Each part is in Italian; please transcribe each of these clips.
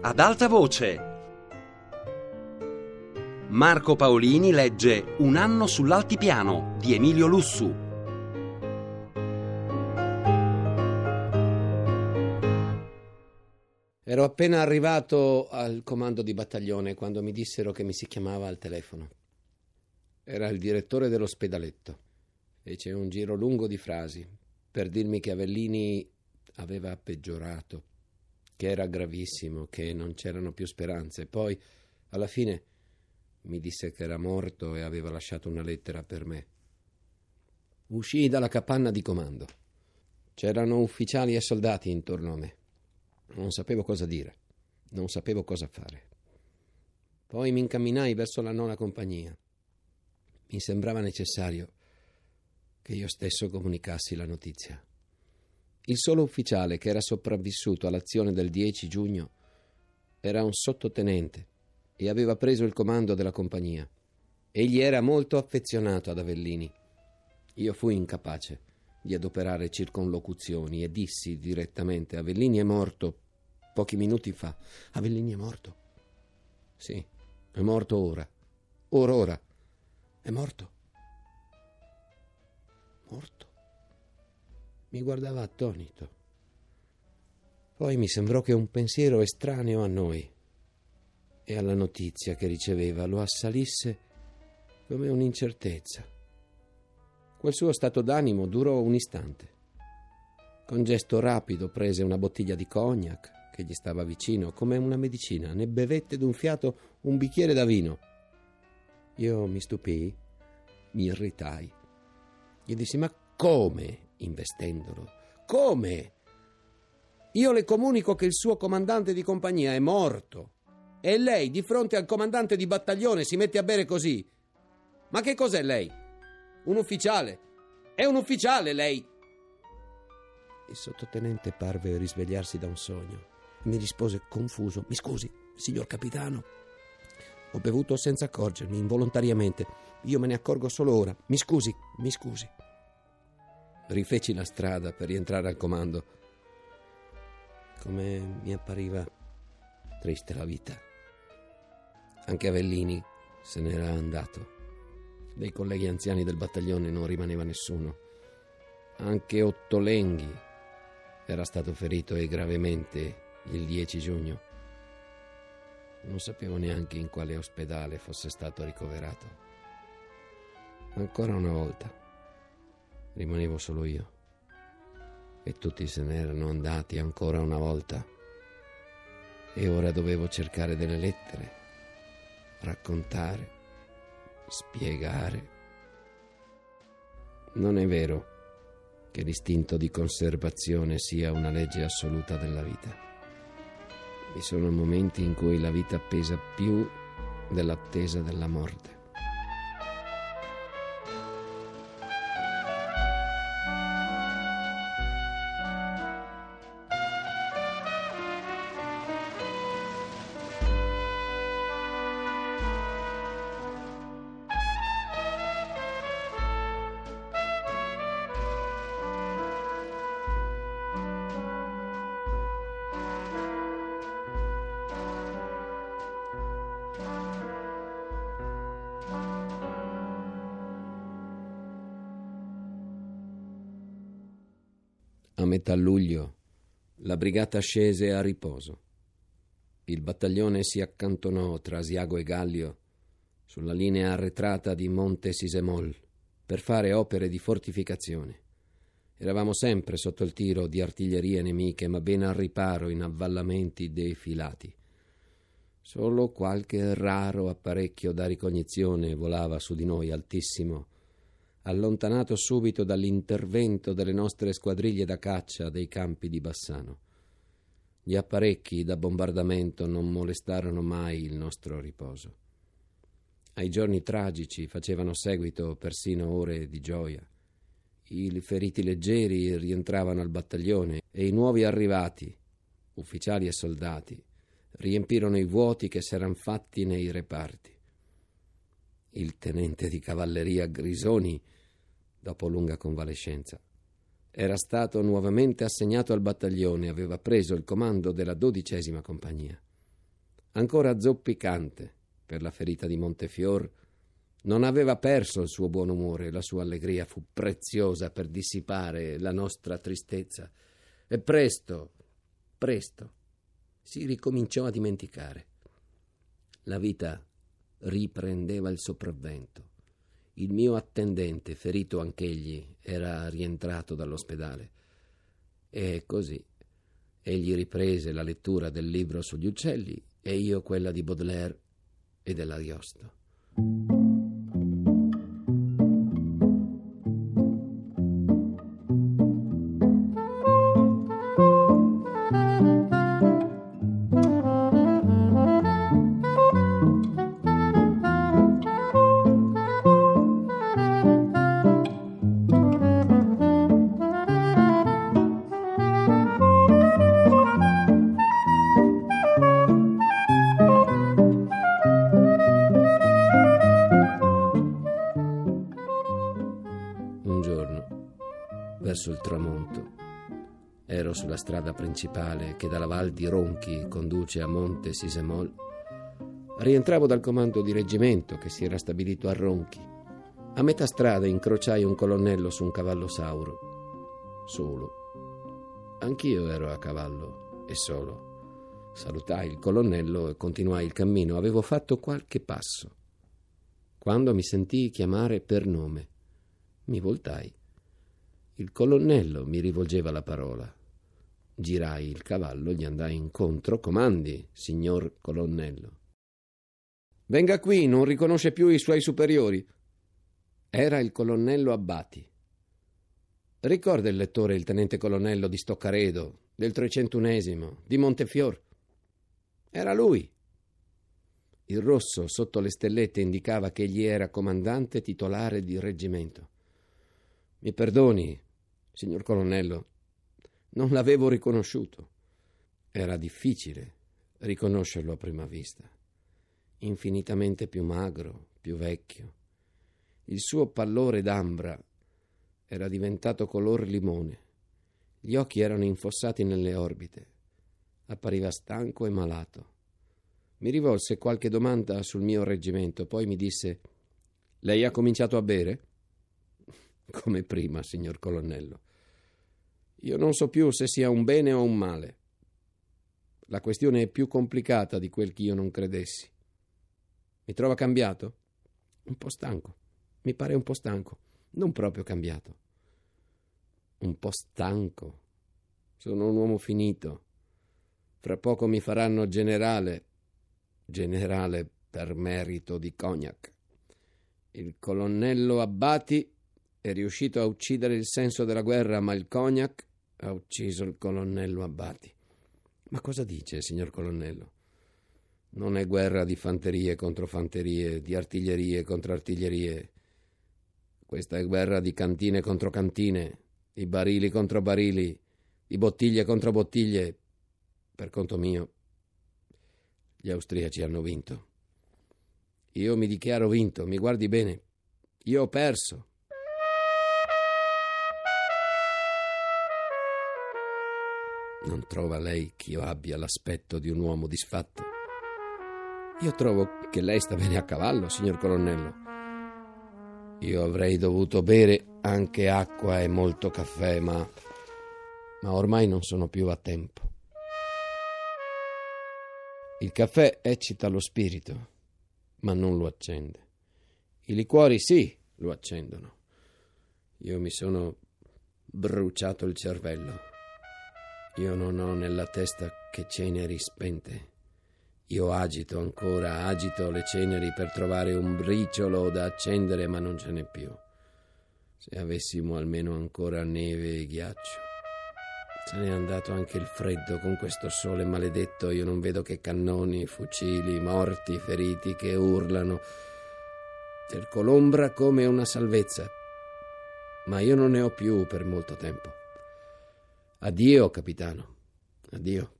ad alta voce. Marco Paolini legge Un anno sull'altipiano di Emilio Lussu. Ero appena arrivato al comando di battaglione quando mi dissero che mi si chiamava al telefono. Era il direttore dell'ospedaletto. Fece un giro lungo di frasi per dirmi che Avellini aveva peggiorato, che era gravissimo, che non c'erano più speranze. Poi, alla fine, mi disse che era morto e aveva lasciato una lettera per me. Uscii dalla capanna di comando. C'erano ufficiali e soldati intorno a me. Non sapevo cosa dire, non sapevo cosa fare. Poi mi incamminai verso la nona compagnia. Mi sembrava necessario che io stesso comunicassi la notizia. Il solo ufficiale che era sopravvissuto all'azione del 10 giugno era un sottotenente e aveva preso il comando della compagnia. Egli era molto affezionato ad Avellini. Io fui incapace di adoperare circonlocuzioni e dissi direttamente Avellini è morto pochi minuti fa. Avellini è morto. Sì, è morto ora. Ora ora. È morto. Morto. Mi guardava attonito. Poi mi sembrò che un pensiero estraneo a noi e alla notizia che riceveva lo assalisse come un'incertezza. Quel suo stato d'animo durò un istante. Con gesto rapido prese una bottiglia di cognac che gli stava vicino, come una medicina, ne bevette d'un fiato un bicchiere da vino. Io mi stupii, mi irritai. Gli dissi: Ma come investendolo? Come? Io le comunico che il suo comandante di compagnia è morto. E lei, di fronte al comandante di battaglione, si mette a bere così. Ma che cos'è lei? Un ufficiale. È un ufficiale lei. Il sottotenente parve risvegliarsi da un sogno. Mi rispose confuso. Mi scusi, signor capitano. Ho bevuto senza accorgermi, involontariamente. Io me ne accorgo solo ora. Mi scusi, mi scusi. Rifeci la strada per rientrare al comando. Come mi appariva triste la vita. Anche Avellini se n'era andato. Dei colleghi anziani del battaglione non rimaneva nessuno. Anche Ottolenghi era stato ferito e gravemente il 10 giugno. Non sapevo neanche in quale ospedale fosse stato ricoverato. Ancora una volta rimanevo solo io. E tutti se n'erano andati ancora una volta. E ora dovevo cercare delle lettere, raccontare spiegare. Non è vero che l'istinto di conservazione sia una legge assoluta della vita. Vi sono momenti in cui la vita pesa più dell'attesa della morte. Metà luglio la brigata scese a riposo. Il battaglione si accantonò tra Asiago e Gallio sulla linea arretrata di Monte Sisemol per fare opere di fortificazione. Eravamo sempre sotto il tiro di artiglierie nemiche, ma ben al riparo in avvallamenti defilati. Solo qualche raro apparecchio da ricognizione volava su di noi altissimo allontanato subito dall'intervento delle nostre squadriglie da caccia dei campi di Bassano. Gli apparecchi da bombardamento non molestarono mai il nostro riposo. Ai giorni tragici facevano seguito persino ore di gioia. I feriti leggeri rientravano al battaglione e i nuovi arrivati, ufficiali e soldati, riempirono i vuoti che s'eran fatti nei reparti. Il tenente di cavalleria Grisoni dopo lunga convalescenza. Era stato nuovamente assegnato al battaglione e aveva preso il comando della dodicesima compagnia. ancora zoppicante per la ferita di Montefior, non aveva perso il suo buon umore, la sua allegria fu preziosa per dissipare la nostra tristezza. E presto, presto, si ricominciò a dimenticare. La vita riprendeva il sopravvento. Il mio attendente, ferito anch'egli, era rientrato dall'ospedale. E così egli riprese la lettura del libro sugli uccelli e io quella di Baudelaire e dell'Ariosto. Verso il tramonto. Ero sulla strada principale che dalla Val di Ronchi conduce a Monte Sisemol. Rientravo dal comando di reggimento che si era stabilito a Ronchi. A metà strada incrociai un colonnello su un cavallo sauro. Solo. Anch'io ero a cavallo e solo. Salutai il colonnello e continuai il cammino. Avevo fatto qualche passo. Quando mi sentii chiamare per nome, mi voltai. Il colonnello mi rivolgeva la parola. Girai il cavallo, gli andai incontro. Comandi, signor colonnello. Venga qui, non riconosce più i suoi superiori. Era il colonnello Abbati. Ricorda il lettore il tenente colonnello di Stoccaredo, del 301 di Montefior. Era lui. Il rosso sotto le stellette indicava che egli era comandante titolare di reggimento. Mi perdoni, signor colonnello, non l'avevo riconosciuto. Era difficile riconoscerlo a prima vista. Infinitamente più magro, più vecchio. Il suo pallore d'ambra era diventato color limone. Gli occhi erano infossati nelle orbite. Appariva stanco e malato. Mi rivolse qualche domanda sul mio reggimento, poi mi disse: Lei ha cominciato a bere? Come prima, signor colonnello. Io non so più se sia un bene o un male. La questione è più complicata di quel che io non credessi. Mi trova cambiato? Un po' stanco. Mi pare un po' stanco. Non proprio cambiato. Un po' stanco. Sono un uomo finito. Fra poco mi faranno generale. Generale per merito di cognac. Il colonnello Abbati è riuscito a uccidere il senso della guerra, ma il cognac ha ucciso il colonnello Abbati. Ma cosa dice, signor colonnello? Non è guerra di fanterie contro fanterie, di artiglierie contro artiglierie. Questa è guerra di cantine contro cantine, di barili contro barili, di bottiglie contro bottiglie. Per conto mio, gli austriaci hanno vinto. Io mi dichiaro vinto, mi guardi bene. Io ho perso. Non trova lei che io abbia l'aspetto di un uomo disfatto? Io trovo che lei sta bene a cavallo, signor colonnello. Io avrei dovuto bere anche acqua e molto caffè, ma. ma ormai non sono più a tempo. Il caffè eccita lo spirito, ma non lo accende. I liquori sì, lo accendono. Io mi sono bruciato il cervello. Io non ho nella testa che ceneri spente. Io agito ancora, agito le ceneri per trovare un briciolo da accendere, ma non ce n'è più. Se avessimo almeno ancora neve e ghiaccio. Se n'è andato anche il freddo con questo sole maledetto. Io non vedo che cannoni, fucili, morti, feriti che urlano. Cerco l'ombra come una salvezza. Ma io non ne ho più per molto tempo. Addio, capitano. Addio.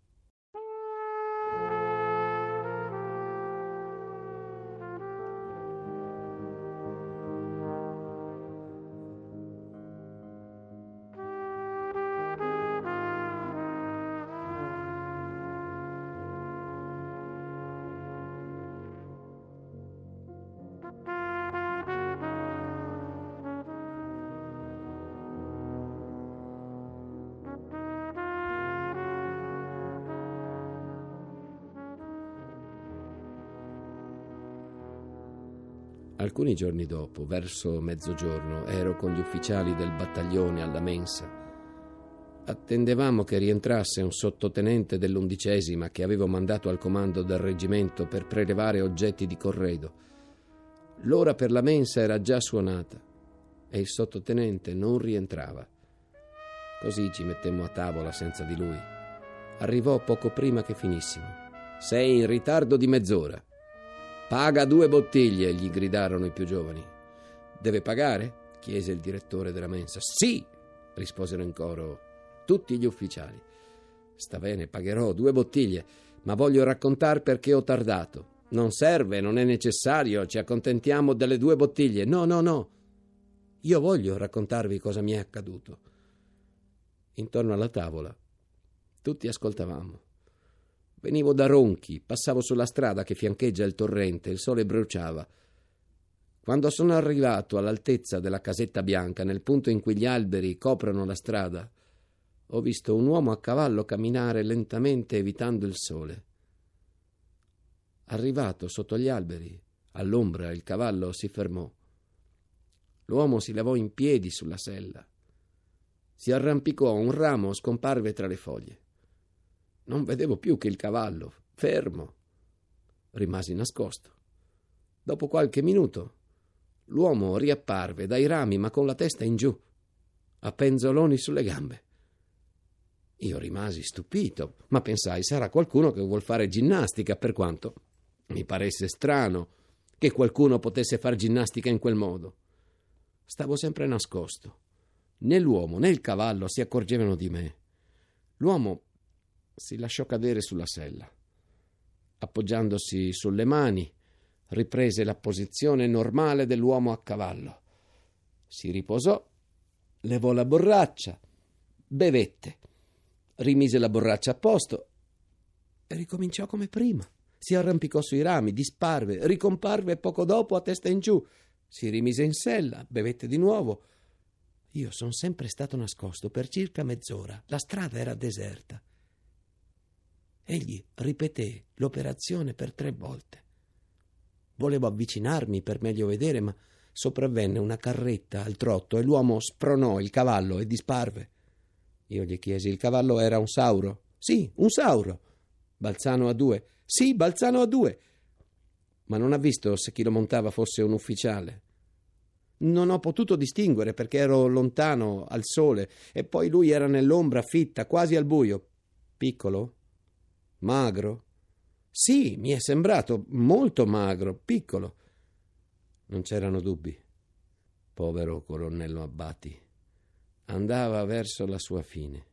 Alcuni giorni dopo, verso mezzogiorno, ero con gli ufficiali del battaglione alla mensa. Attendevamo che rientrasse un sottotenente dell'undicesima che avevo mandato al comando del reggimento per prelevare oggetti di corredo. L'ora per la mensa era già suonata e il sottotenente non rientrava. Così ci mettemmo a tavola senza di lui. Arrivò poco prima che finissimo. Sei in ritardo di mezz'ora. Paga due bottiglie, gli gridarono i più giovani. Deve pagare? chiese il direttore della mensa. Sì, risposero in coro tutti gli ufficiali. Sta bene, pagherò due bottiglie, ma voglio raccontare perché ho tardato. Non serve, non è necessario, ci accontentiamo delle due bottiglie. No, no, no. Io voglio raccontarvi cosa mi è accaduto. Intorno alla tavola tutti ascoltavamo. Venivo da Ronchi, passavo sulla strada che fiancheggia il torrente, il sole bruciava. Quando sono arrivato all'altezza della casetta bianca, nel punto in cui gli alberi coprono la strada, ho visto un uomo a cavallo camminare lentamente evitando il sole. Arrivato sotto gli alberi, all'ombra, il cavallo si fermò. L'uomo si levò in piedi sulla sella. Si arrampicò un ramo, scomparve tra le foglie. Non vedevo più che il cavallo, fermo. Rimasi nascosto. Dopo qualche minuto, l'uomo riapparve dai rami, ma con la testa in giù, a penzoloni sulle gambe. Io rimasi stupito, ma pensai sarà qualcuno che vuol fare ginnastica, per quanto mi paresse strano che qualcuno potesse fare ginnastica in quel modo. Stavo sempre nascosto. Né l'uomo né il cavallo si accorgevano di me. L'uomo si lasciò cadere sulla sella. Appoggiandosi sulle mani, riprese la posizione normale dell'uomo a cavallo. Si riposò, levò la borraccia, bevette, rimise la borraccia a posto e ricominciò come prima. Si arrampicò sui rami, disparve, ricomparve poco dopo a testa in giù, si rimise in sella, bevette di nuovo. Io sono sempre stato nascosto per circa mezz'ora. La strada era deserta. Egli ripeté l'operazione per tre volte. Volevo avvicinarmi per meglio vedere, ma sopravvenne una carretta al trotto e l'uomo spronò il cavallo e disparve. Io gli chiesi: il cavallo era un sauro? Sì, un sauro. Balzano a due? Sì, Balzano a due ma non ha visto se chi lo montava fosse un ufficiale. Non ho potuto distinguere perché ero lontano al sole e poi lui era nell'ombra fitta, quasi al buio. Piccolo? Magro? Sì, mi è sembrato molto magro, piccolo. Non c'erano dubbi. Povero colonnello Abbati. Andava verso la sua fine.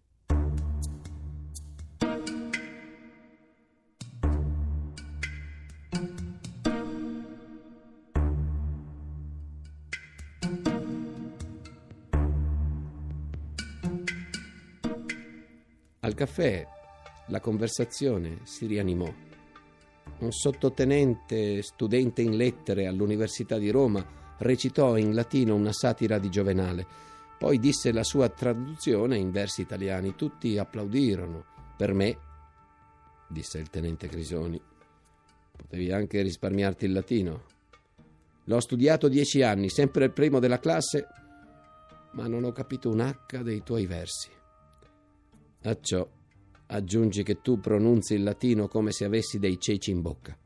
Al caffè la conversazione si rianimò. Un sottotenente studente in lettere all'Università di Roma recitò in latino una satira di Giovenale, poi disse la sua traduzione in versi italiani. Tutti applaudirono. Per me, disse il tenente Crisoni, potevi anche risparmiarti il latino. L'ho studiato dieci anni, sempre il primo della classe, ma non ho capito un H dei tuoi versi. A ciò aggiungi che tu pronunzi il latino come se avessi dei ceci in bocca.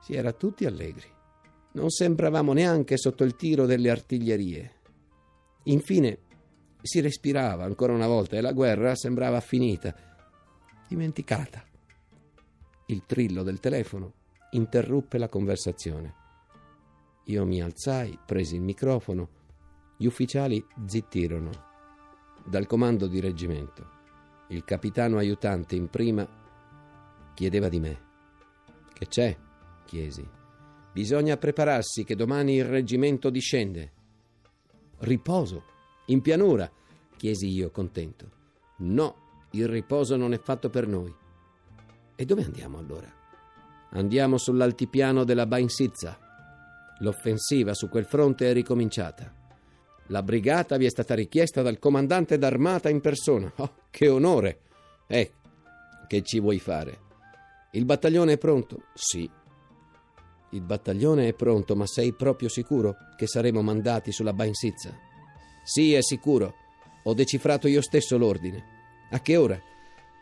Si era tutti allegri. Non sembravamo neanche sotto il tiro delle artiglierie. Infine si respirava ancora una volta e la guerra sembrava finita, dimenticata. Il trillo del telefono interruppe la conversazione. Io mi alzai, presi il microfono, gli ufficiali zittirono dal comando di reggimento. Il capitano aiutante in prima chiedeva di me. Che c'è? chiesi. Bisogna prepararsi che domani il reggimento discende. Riposo? In pianura? chiesi io contento. No, il riposo non è fatto per noi. E dove andiamo allora? Andiamo sull'altipiano della Bainsizza. L'offensiva su quel fronte è ricominciata. La brigata vi è stata richiesta dal comandante d'armata in persona. Oh, che onore! Eh, che ci vuoi fare? Il battaglione è pronto? Sì. Il battaglione è pronto, ma sei proprio sicuro che saremo mandati sulla Bainsizza? Sì, è sicuro. Ho decifrato io stesso l'ordine. A che ora?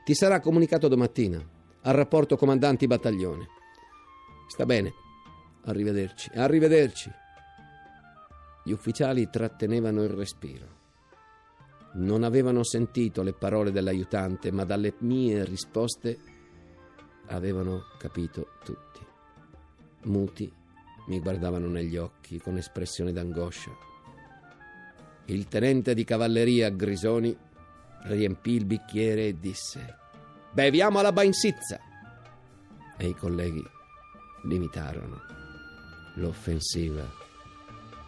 Ti sarà comunicato domattina. Al rapporto comandanti battaglione. Sta bene. Arrivederci. Arrivederci. Gli ufficiali trattenevano il respiro. Non avevano sentito le parole dell'aiutante, ma dalle mie risposte avevano capito tutti. Muti mi guardavano negli occhi con espressione d'angoscia. Il tenente di cavalleria Grisoni riempì il bicchiere e disse: Beviamo alla bainsizza! E i colleghi limitarono l'offensiva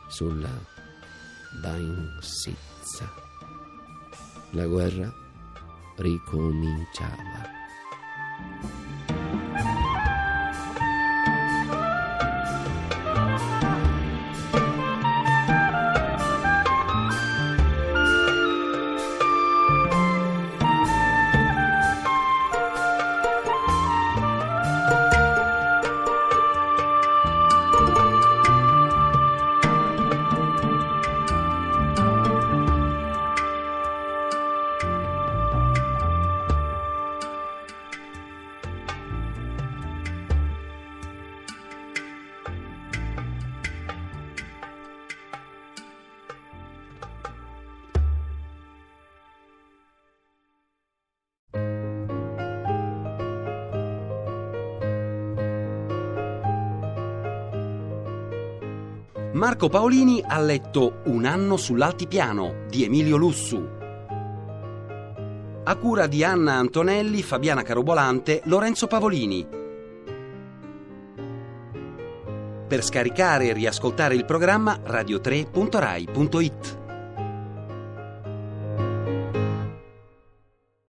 sulla bainsizza. La guerra ricominciava. Marco Paolini ha letto Un anno sull'altipiano di Emilio Lussu. A cura di Anna Antonelli, Fabiana Carobolante, Lorenzo Pavolini. Per scaricare e riascoltare il programma radio3.rai.it.